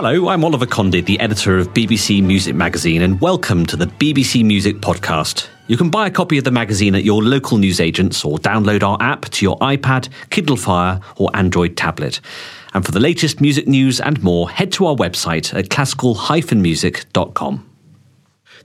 Hello, I'm Oliver Condy, the editor of BBC Music Magazine, and welcome to the BBC Music Podcast. You can buy a copy of the magazine at your local newsagents or download our app to your iPad, Kindle Fire, or Android tablet. And for the latest music news and more, head to our website at classical-music.com.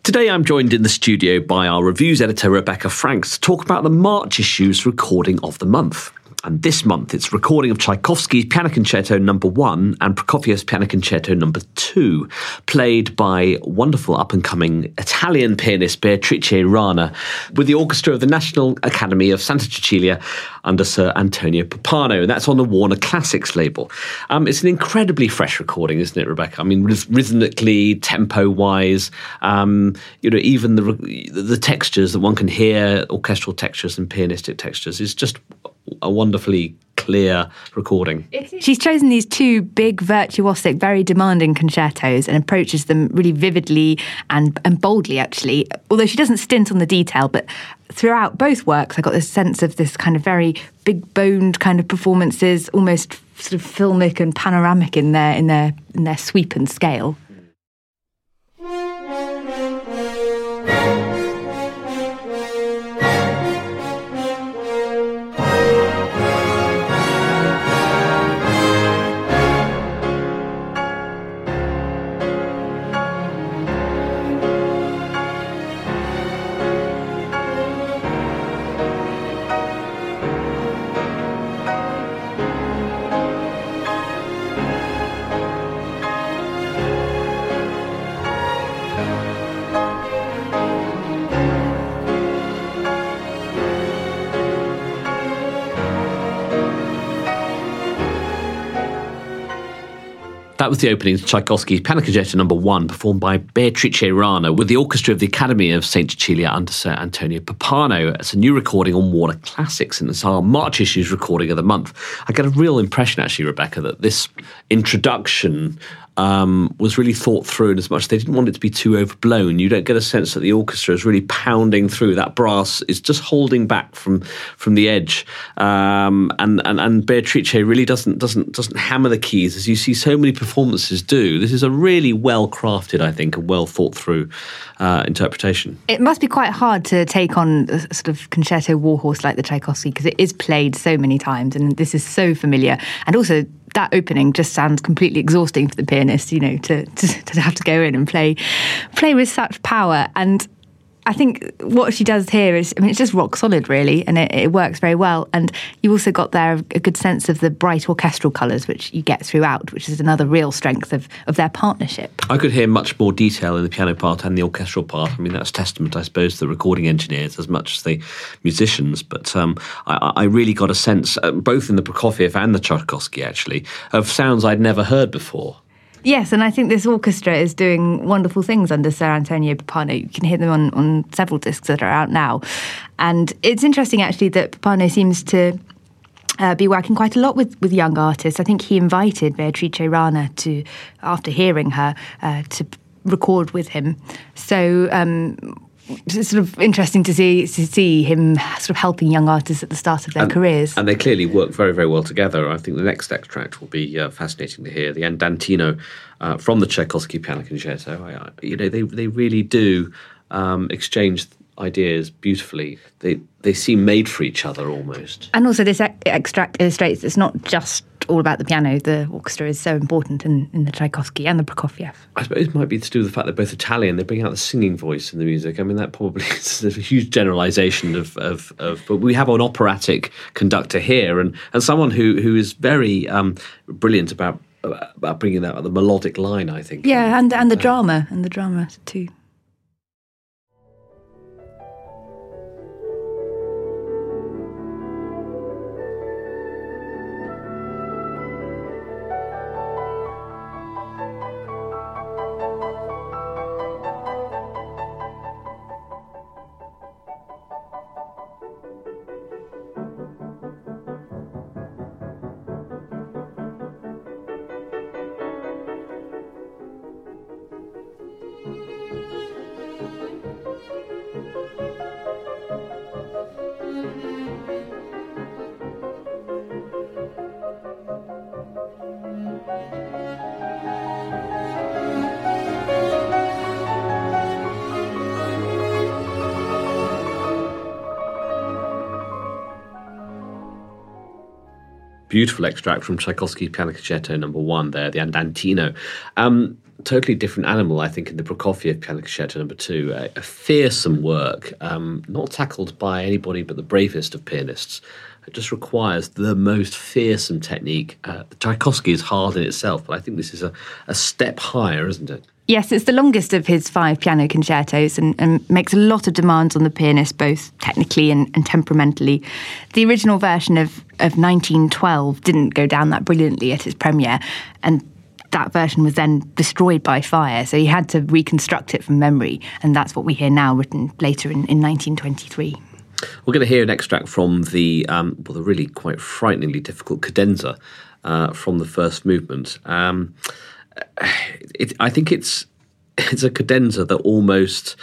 Today I'm joined in the studio by our reviews editor Rebecca Franks to talk about the March issue's recording of the month. And this month, it's recording of Tchaikovsky's Piano Concerto Number One and Prokofiev's Piano Concerto Number Two, played by wonderful up-and-coming Italian pianist Beatrice Rana, with the orchestra of the National Academy of Santa Cecilia under Sir Antonio Pappano. And that's on the Warner Classics label. Um, it's an incredibly fresh recording, isn't it, Rebecca? I mean, rhythmically, tempo-wise, um, you know, even the the textures that one can hear, orchestral textures and pianistic textures, is just a wonderfully clear recording. She's chosen these two big, virtuosic, very demanding concertos and approaches them really vividly and, and boldly, actually. Although she doesn't stint on the detail, but throughout both works, I got this sense of this kind of very big boned kind of performances, almost sort of filmic and panoramic in their in their in their sweep and scale. That was the opening to Tchaikovsky's Concerto Number One, performed by Beatrice Rana with the orchestra of the Academy of St. Cecilia under Sir Antonio Pappano. It's a new recording on Warner Classics, and it's our March issues recording of the month. I get a real impression, actually, Rebecca, that this introduction um, was really thought through and as much they didn't want it to be too overblown. You don't get a sense that the orchestra is really pounding through. That brass is just holding back from from the edge, um, and, and and Beatrice really doesn't doesn't doesn't hammer the keys as you see so many performances do. This is a really well crafted, I think, and well thought through uh, interpretation. It must be quite hard to take on a sort of concerto warhorse like the Tchaikovsky because it is played so many times, and this is so familiar, and also that opening just sounds completely exhausting for the pianist, you know, to, to, to have to go in and play play with such power. And I think what she does here is, I mean, it's just rock solid, really, and it, it, works very well. And you also got there a good sense of the bright orchestral colours, which you get throughout, which is another real strength of, of their partnership. I could hear much more detail in the piano part and the orchestral part. I mean, that's testament, I suppose, to the recording engineers as much as the musicians. But um, I, I, really got a sense, uh, both in the Prokofiev and the Tchaikovsky, actually, of sounds I'd never heard before. Yes, and I think this orchestra is doing wonderful things under Sir Antonio Pappano. You can hear them on, on several discs that are out now. And it's interesting actually that Pappano seems to uh, be working quite a lot with, with young artists. I think he invited Beatrice Rana to, after hearing her, uh, to record with him. So um, sort of interesting to see to see him sort of helping young artists at the start of their and, careers. And they clearly work very very well together. I think the next extract will be uh, fascinating to hear. The Andantino uh, from the Tchaikovsky Piano Concerto. I, I, you know, they they really do um, exchange ideas beautifully. They they seem made for each other almost. And also, this extract illustrates it's not just all about the piano. The orchestra is so important in, in the Tchaikovsky and the Prokofiev. I suppose it might be to do with the fact that they're both Italian. They bring out the singing voice in the music. I mean, that probably is a huge generalisation of, of, of, But we have an operatic conductor here, and, and someone who who is very um, brilliant about about bringing out the melodic line. I think. Yeah, and and the uh, drama and the drama too. Beautiful extract from Tchaikovsky's Piano Concerto Number One. There, the Andantino. Um, totally different animal, I think, in the Prokofiev Piano Concerto Number Two. A, a fearsome work, um, not tackled by anybody but the bravest of pianists. It just requires the most fearsome technique. Uh, Tchaikovsky is hard in itself, but I think this is a, a step higher, isn't it? Yes, it's the longest of his five piano concertos and, and, makes a lot of demands on the pianist, both technically and, and, temperamentally. The original version of, of 1912 didn't go down that brilliantly at its premiere, and that version was then destroyed by fire, so he had to reconstruct it from memory, and that's what we hear now, written later in, in 1923. We're going to hear an extract from the, um, well, the really quite frighteningly difficult cadenza uh, from the first movement. Um, it, I think it's it's a cadenza that almost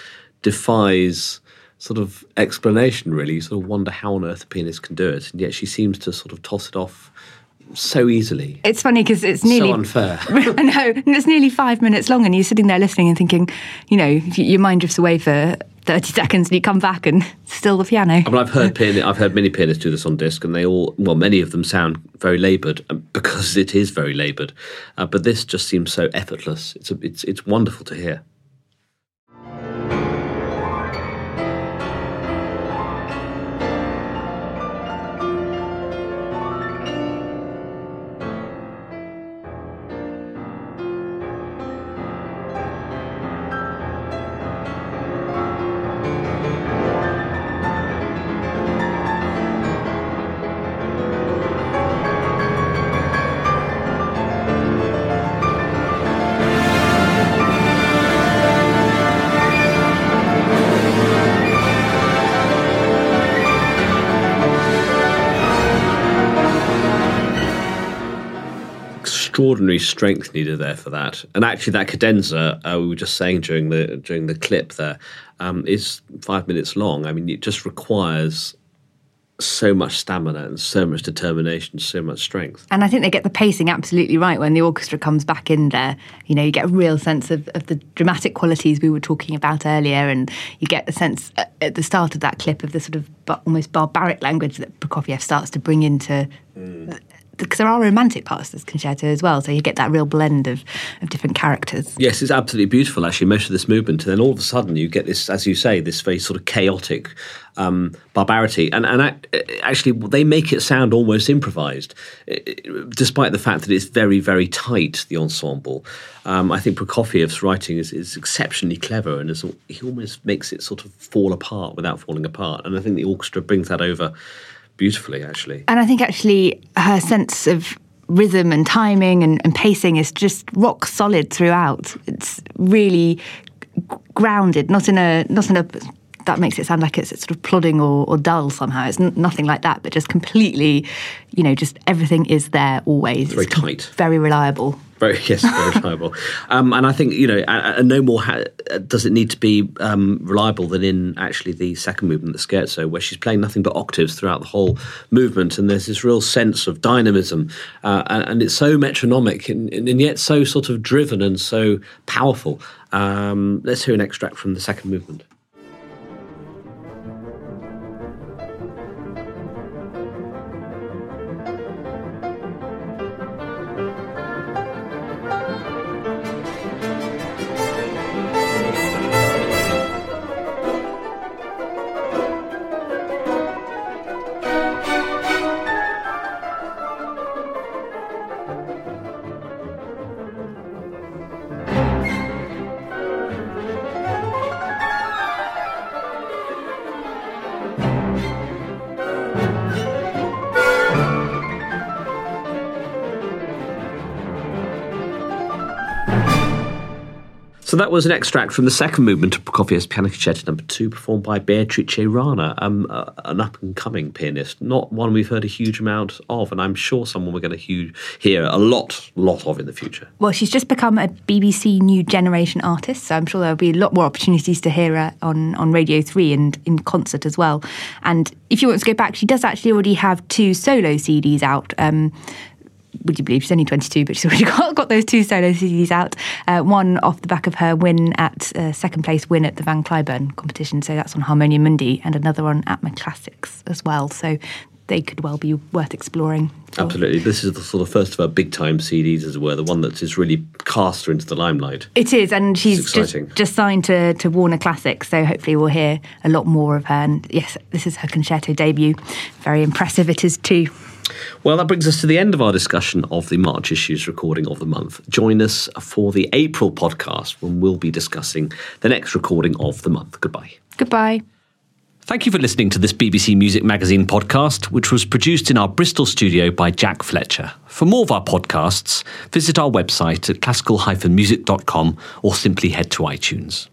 defies sort of explanation. Really, you sort of wonder how on earth a pianist can do it, and yet she seems to sort of toss it off so easily. It's funny because it's nearly so unfair. I know, and it's nearly five minutes long, and you're sitting there listening and thinking, you know, your mind drifts away for 30 seconds and you come back and still the piano. I mean, I've heard pian- I've heard many pianists do this on disc, and they all, well, many of them sound very laboured um, because it is very laboured. Uh, but this just seems so effortless. It's a, it's it's wonderful to hear. Extraordinary strength needed there for that. And actually, that cadenza uh, we were just saying during the during the clip there um, is five minutes long. I mean, it just requires so much stamina and so much determination, so much strength. And I think they get the pacing absolutely right when the orchestra comes back in there. You know, you get a real sense of, of the dramatic qualities we were talking about earlier, and you get a sense at the start of that clip of the sort of almost barbaric language that Prokofiev starts to bring into. Mm because there are romantic parts to this concerto as well, so you get that real blend of, of different characters. Yes, it's absolutely beautiful, actually, most of this movement. And then all of a sudden, you get this, as you say, this very sort of chaotic um, barbarity. And, and act, actually, they make it sound almost improvised, despite the fact that it's very, very tight, the ensemble. Um, I think Prokofiev's writing is, is exceptionally clever and is, he almost makes it sort of fall apart without falling apart. And I think the orchestra brings that over beautifully, actually. And I think actually her sense of rhythm and timing and, and pacing is just rock solid throughout. It's really grounded, not in a not in a that makes it sound like it's sort of plodding or, or dull somehow. It's n- nothing like that, but just completely, you know, just everything is there always. It's very tight. Very reliable. Very yes, very reliable. Um, and I think you know, and no more ha- does it need to be um, reliable than in actually the second movement, the scherzo, where she's playing nothing but octaves throughout the whole movement, and there's this real sense of dynamism, uh, and, and, it's so metronomic and, and, yet so sort of driven and so powerful. Um, let's hear an extract from the second movement. That was an extract from the second movement of Prokofiev's Piano Concerto Number Two, performed by Beatrice Rana, um, uh, an up and coming pianist, not one we've heard a huge amount of, and I'm sure someone we're going to hear a lot, lot of in the future. Well, she's just become a BBC New Generation artist, so I'm sure there'll be a lot more opportunities to hear her on on Radio Three and in concert as well. And if you want to go back, she does actually already have two solo CDs out. Um, would you believe she's only 22, but she's already got, got those two solo CDs out. Uh, one off the back of her win at uh, second place win at the Van Cliburn competition, so that's on Harmonia Mundi, and another one at My Classics as well. So they could well be worth exploring. Absolutely. This is the sort of first of her big time CDs, as it were, the one that is really cast her into the limelight. It is, and she's just, just signed to, to Warner Classics, so hopefully we'll hear a lot more of her. And yes, this is her concerto debut. Very impressive it is too. Well, that brings us to the end of our discussion of the March issues recording of the month. Join us for the April podcast when we'll be discussing the next recording of the month. Goodbye. Goodbye. Thank you for listening to this BBC Music Magazine podcast, which was produced in our Bristol studio by Jack Fletcher. For more of our podcasts, visit our website at classical-music.com or simply head to iTunes.